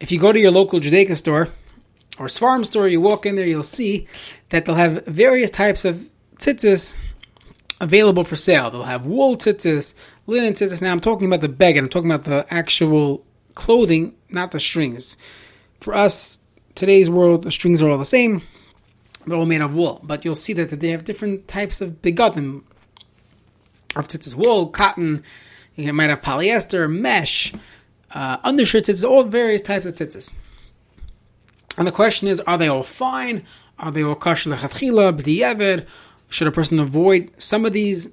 If you go to your local Judaica store or Svarm store, you walk in there, you'll see that they'll have various types of tzitzis available for sale. They'll have wool tzitzis, linen tzitzis. Now I'm talking about the beged. I'm talking about the actual clothing, not the strings. For us, today's world, the strings are all the same. They're all made of wool. But you'll see that they have different types of begadim. Of tzitzis, wool, cotton, you might have polyester, mesh, uh, undershirts, it's all various types of tzitzis. And the question is, are they all fine? Are they all kosher lechatchila, b'di'evid? Should a person avoid some of these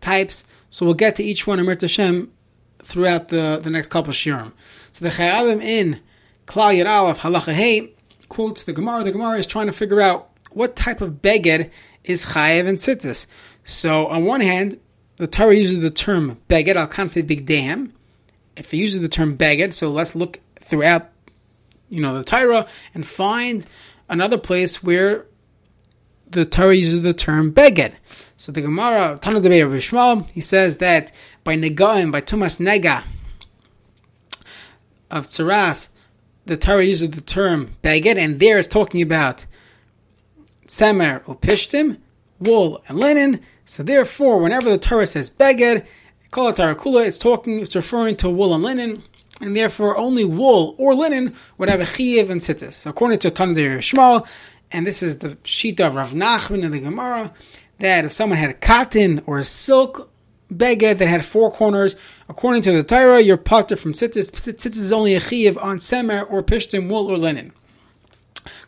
types? So we'll get to each one in Mir Hashem throughout the, the next couple of shirim. So the Chayei Adam in Klal Yad Aleph Halacha Hey quotes the Gemara. The Gemara is trying to figure out what type of beged is chayev and tzitzis. So on one hand, the Torah uses the term beged al kanfid big dam. If it uses the term beged, so let's look throughout, you know, the Torah and find another place where the Torah uses the term beged. So the Gemara, Tana of Shmuel, he says that by negaim, by tumas nega of tzaras, the Torah uses the term beged, and there it's talking about semer or pishtim, wool and linen. So therefore, whenever the Torah says beged, tarakula, it's talking, it's referring to wool and linen, and therefore only wool or linen would have a chiyiv and tzitzis. According to Tana Shmuel, and this is the shita of Rav Nachman in the Gemara, that if someone had a cotton or a silk beged that had four corners, according to the Torah, you're potter from tzitzis. Tzitzis is only a chiyiv on semer or pishtim, wool or linen.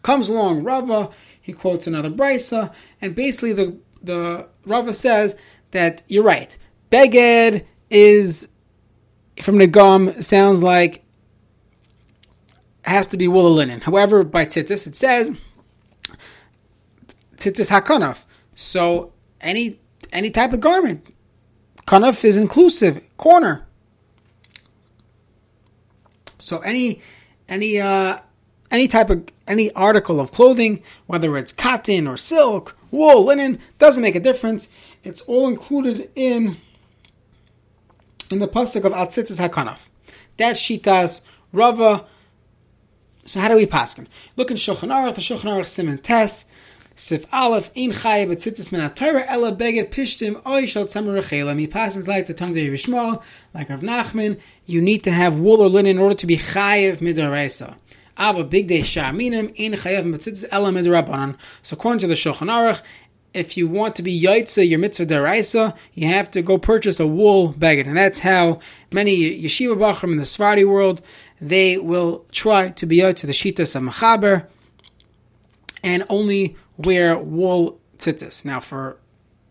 Comes along Rava, he quotes another brisa, and basically the the Rava says that you're right. Beged is from the gum sounds like has to be wool or linen. However, by tzitzis it says tzitzis hakanaf. So any any type of garment, kanaf is inclusive corner. So any any uh, any type of any article of clothing, whether it's cotton or silk, wool, linen, doesn't make a difference. It's all included in in the pasuk of Atzitzis Hakanaf. That shitas Rava. So how do we paskin? Look in Shulchan Aruch, the Shulchan Aruch Simon Tess. Sif Aleph in Chayev Tzitzis Min Atayra Ella Beged Pishtim Oy Shal Tzamer Rechelam. He passes like the tongue of Yishmael, like Rav Nachman. You need to have wool or linen in order to be Chayev Midaraisa. Ava Big Day Shaminim in Chayev Tzitzis Ella Midarabanan. So according to the Shulchan Aruch, if you want to be yaitza your mitzvah deraisa, you have to go purchase a wool beged, and that's how many yeshiva bachrim in the Sephardi world they will try to be yaitza the shitas of machaber, and only wear wool tzitzis. Now, for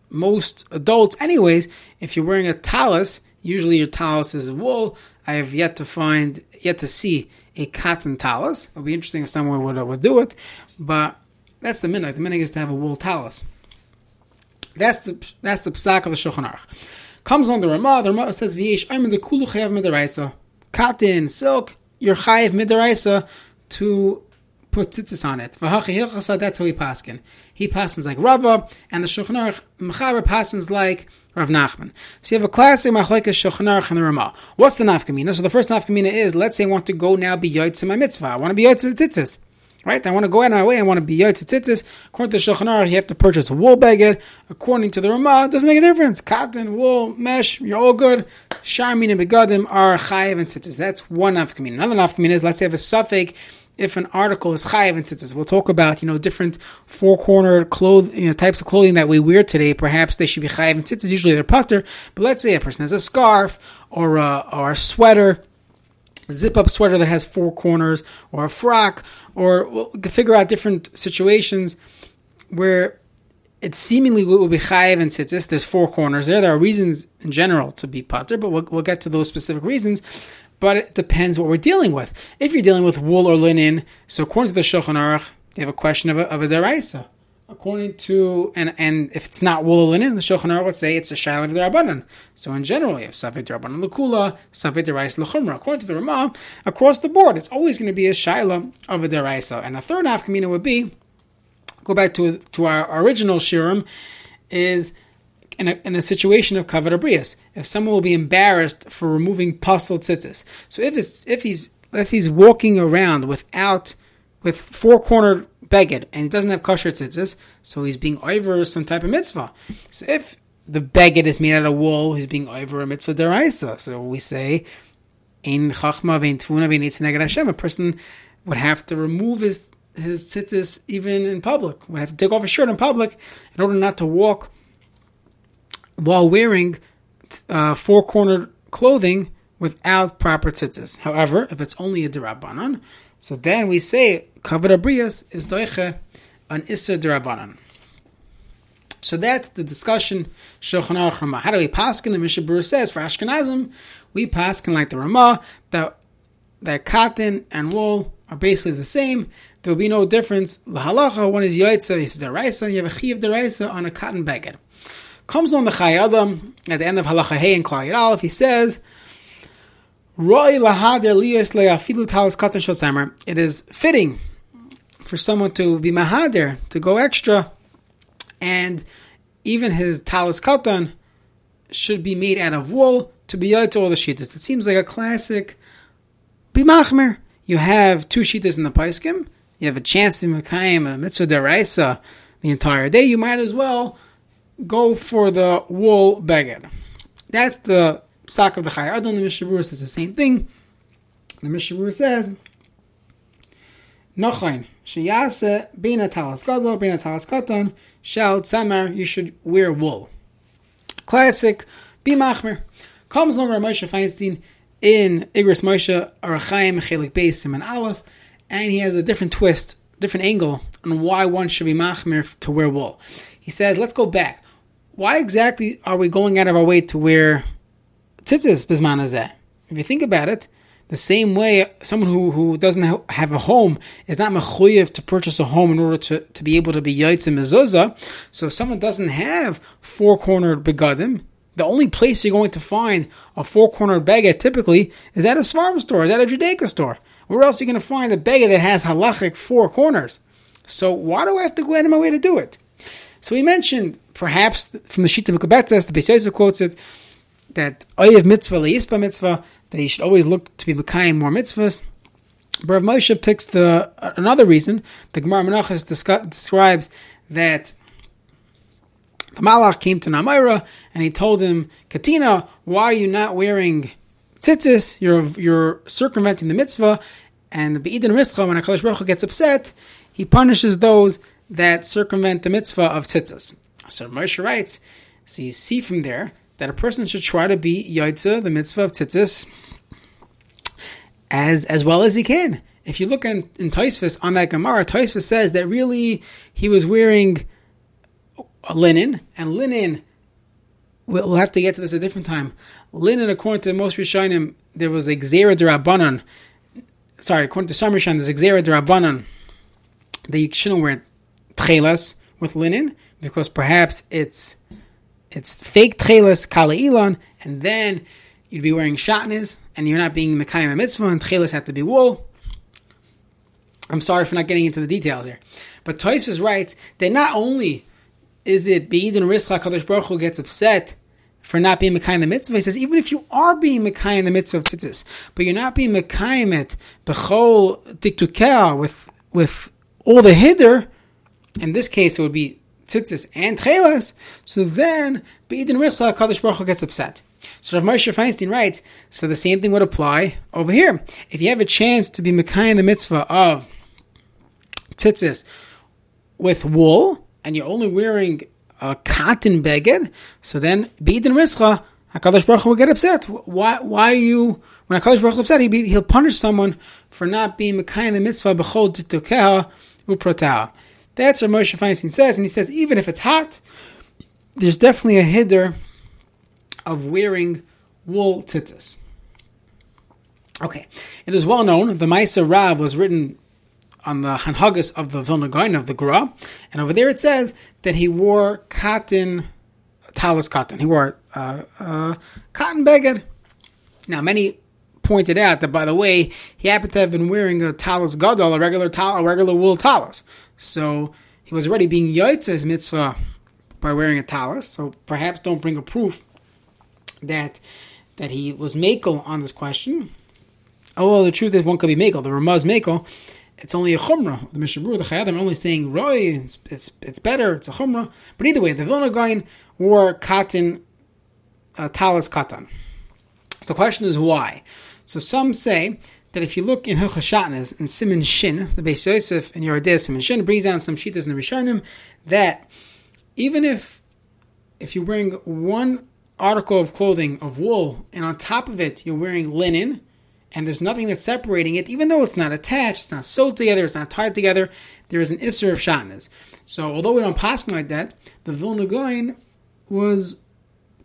most adults, anyways, if you're wearing a talus, usually your talus is wool. I have yet to find, yet to see a cotton talus. It would be interesting if someone would, would do it, but that's the minhag. The minhag is to have a wool talus. That's the that's the psak of the Shulchan Aruch. Comes on the Ramah. The Ramah says v'yesh I'm in the kulu chayav midaraisa. Cotton, silk, you're chayav midaraisa to put tzitzis on it. That's how he paskin. He passes like Rava, and the Shulchan Aruch Mechaber passes like Rav Nachman. So you have a classic machlekes Shulchan Aruch and the Ramah. What's the nafkamina? So the first nafkamina is, let's say I want to go now be yotzim my mitzvah. I want to be yotzim tzitzis. Right? I want to go out of my way. I want to be yotzim tzitzis. According to Shulchan Aruch, you have to purchase a wool beged. According to the Ramah, it doesn't make a difference. Cotton, wool, mesh, you're all good. Sharmin and begadim are chayiv and tzitzis. That's one nafkamina. Another nafkamina is, let's say have a suffix if an article is chayiv and tzitzis. We'll talk about you know different four cornered cloth you know types of clothing that we wear today. Perhaps they should be chayiv and tzitzis. Usually they're putter, but let's say a person has a scarf or a, or a sweater. Zip up sweater that has four corners, or a frock, or figure out different situations where it seemingly will be chayiv and tzitzis. There's four corners there. There are reasons in general to be putter, but we'll, we'll get to those specific reasons but it depends what we're dealing with. If you're dealing with wool or linen, so according to the Shulchan Aruch, they have a question of a, of a deraisa. According to and and if it's not wool or linen, the Shulchan Aruch would say it's a shaila of the Rabbanan. So in general, you have savit derabanan lekula, savit deraisa lechumra. According to the Ramah, across the board, it's always going to be a shaila of a deraisa. And a third nafkamina would be go back to to our original shirim is in a, in a situation of kavod abrius, if someone will be embarrassed for removing pasul tzitzis. So if it's if he's if he's walking around without with four cornered beged and he doesn't have kosher tzitzis, so he's being over some type of mitzvah. So if the beged is made out of wool, he's being over a mitzvah deraisa. So we say in chachma vein tvuna vein Hashem. A person would have to remove his his tzitzis even in public. Would have to take off his shirt in public in order not to walk while wearing uh, four cornered clothing without proper tzitzis. However, if it's only a derabanan, so then we say kavod abrias is doiche an isser derabanan. So that's the discussion. Shulchan Aruch How do we paskin? The Mishnah says for Ashkenazim, we paskin like the Ramah that that cotton and wool are basically the same. There will be no difference. The halacha one is yaitza, is deraisa. You have a chiv deraisa on a cotton beged. Comes on the Chayei Adam at the end of halacha hey and Klal. He says it is fitting for someone to be mahader, to go extra, and even his talis katan should be made out of wool to be to all the sheetas. It seems like a classic bimachmer. You have two sheetas in the paiskim. You have a chance to mekayim a mitzvah deraisa the entire day. You might as well go for the wool beged. That's the Psak of the Chayei Adam, the Mishnah Berurah says the same thing. The Mishnah Berurah says, Nochain, Sheyase, Beina Talas Gadol, Beina Talas Katan, Shal Tzamar, you should wear wool. Classic, Bimachmer. Comes along Moshe Feinstein in Igros Moshe, Orach Chaim, Chelik Beis, Simon Aleph, and he has a different twist, different angle on why one should be machmir to wear wool. He says, let's go back. Why exactly are we going out of our way to wear tzitzis. If you think about it, the same way someone who, who doesn't have a home is not mechuyev to purchase a home in order to, to be able to be yaitz and mezuzah. So if someone doesn't have four cornered begadim, the only place you're going to find a four cornered beged typically is at a farm store, is at a Judaica store. Where else are you going to find a beged that has halachic four corners? So why do I have to go out of my way to do it? So we mentioned perhaps from the Shita Mekubetzes, the Beis quotes it that oyev mitzvah leispa mitzvah that he should always look to be mekayim more mitzvahs. But Rav Moshe picks the uh, another reason. The Gemara Menachos describes that the Malach came to Namira and he told him, Katina, why are you not wearing tzitzis? You're you're circumventing the mitzvah. And the Be'idin Rischa, when HaKadosh Baruch Hu gets upset, he punishes those that circumvent the mitzvah of tzitzis. So Moshe writes, so you see from there that a person should try to be yaitza, the mitzvah of tzitzis, as as well as he can. If you look in, in Tosfos on that Gemara, Tosfos says that really he was wearing linen, and linen, we'll, we'll have to get to this a different time. Linen, according to most Rishonim, there was a gezeira derabanan. Sorry, according to some Rishonim, there's a gezeira derabanan that you shouldn't wear tchelas with linen because perhaps it's it's fake tchelas kala ilan, and then you'd be wearing shatnez, and you're not being mekayim mitzvah, and tchelas have to be wool. I'm sorry for not getting into the details here, but Tosfos writes that not only is it beidin rischa kadosh baruch Hu gets upset for not being mekayim the mitzvah. He says even if you are being mekayim the mitzvah of tzitzis, but you're not being mekayim it bechol diktukel with with all the hider. In this case, it would be tzitzis and chelas, so then Be'idin Richla, Kadosh Baruch Hu gets upset. So Rav Moshe Feinstein writes, so the same thing would apply over here. If you have a chance to be Mekayim the mitzvah of tzitzis with wool, and you're only wearing a cotton beged, so then Be'idin Richla, HaKadosh Baruch Hu will get upset. Why, why are you, when HaKadosh Baruch Hu upset, he, he'll punish someone for not being Mekayim the mitzvah b'chol titukeha uproteha. That's what Moshe Feinstein says, and he says even if it's hot, there's definitely a hider of wearing wool tzitzis. Okay, it is well known the Maisa Rav was written on the Hanhagas of the Vilna Gaon of the Gra, and over there it says that he wore cotton, talis katan. He wore uh, uh, cotton beged. Now, many pointed out that, by the way, he happened to have been wearing a talis gadol, a regular tal- a regular wool talis. So he was already being yotzes mitzvah by wearing a talis. So perhaps don't bring a proof that that he was makel on this question. Although the truth is, one could be makel. The Ramaz makel, it's only a chumrah. The Mechaber, the Chayei Adam only saying roy. It's, it's, it's better. It's a chumrah. But either way, the Vilna Gaon wore cotton, uh, talis katan. So the question is why. So some say that if you look in Hilchashatnas and Simon Shin, the Beis Yosef and Yoreh Deah Simon Shin brings down some shitas in the Rishonim that even if if you're wearing one article of clothing of wool and on top of it you're wearing linen and there's nothing that's separating it, even though it's not attached, it's not sewed together, it's not tied together, there is an Isser of Shatnas. So although we don't pass like that, the Vilna Gaon was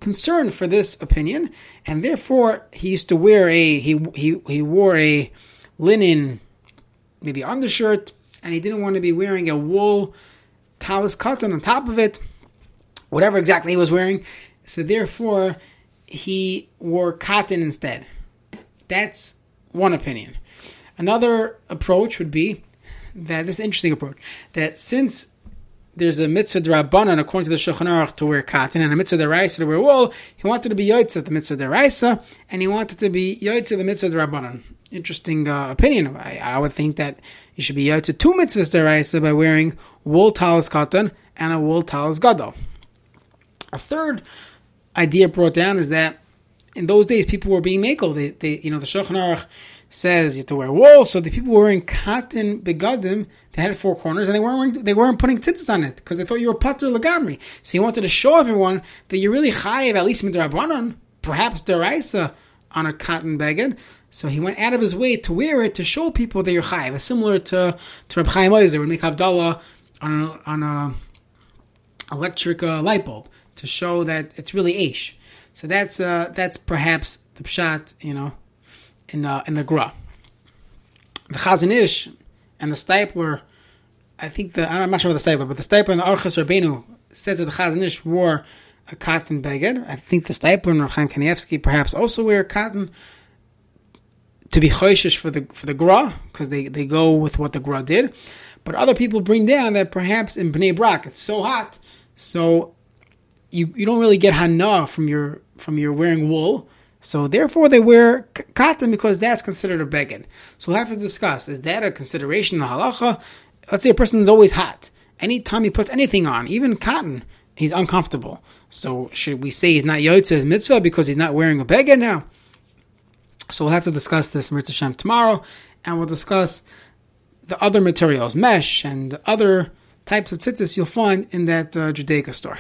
concerned for this opinion, and therefore he used to wear a he he he wore a linen maybe undershirt, and he didn't want to be wearing a wool talis katan on top of it, whatever exactly he was wearing. So therefore, he wore cotton instead. That's one opinion. Another approach would be that this interesting approach that since there's a mitzvah drabanan according to the Shulchan Aruch to wear cotton and a mitzvah deraisa to wear wool, he wanted to be yotzah the mitzvah deraisa and he wanted to be yotzah the mitzvah drabanan. Interesting uh, opinion. I, I, would think that you should be yotzah two mitzvahs deraisa by wearing wool talis katan and a wool talis gadol. A third idea brought down is that in those days people were being makel. They, they, you know, the Shulchan Aruch says you have to wear wool. So the people were wearing cotton begadim. They had four corners, and they weren't wearing, they weren't putting tzitzis on it because they thought you were pater lagamri. So he wanted to show everyone that you're really chayiv at least midrabanan, perhaps deraisa on a cotton beged. So he went out of his way to wear it to show people that you're chayiv. Similar to to Reb Chaim Ozer would make havdalah on a, on a electric uh, light bulb to show that it's really aish. So that's uh, that's perhaps the pshat, you know, in uh, in the Gra. The Chazon Ish and the Steipler, I think the I'm not sure about the Steipler, but the Steipler and the Orchos Rabbeinu says that the Chazon Ish wore a cotton beged. I think the Steipler and Chaim Kanievsky perhaps also wear cotton to be choishish for the for the Gra because they, they go with what the Gra did. But other people bring down that perhaps in Bnei Brak it's so hot, so you you don't really get hana from your from your wearing wool. So therefore, they wear cotton because that's considered a beged. So we'll have to discuss: is that a consideration in halacha? Let's say a person is always hot. Anytime he puts anything on, even cotton, he's uncomfortable. So should we say he's not yotzeh mitzvah because he's not wearing a beged now? So we'll have to discuss this Mirza Shem tomorrow, and we'll discuss the other materials, mesh and other types of tzitzis you'll find in that uh, Judaica store.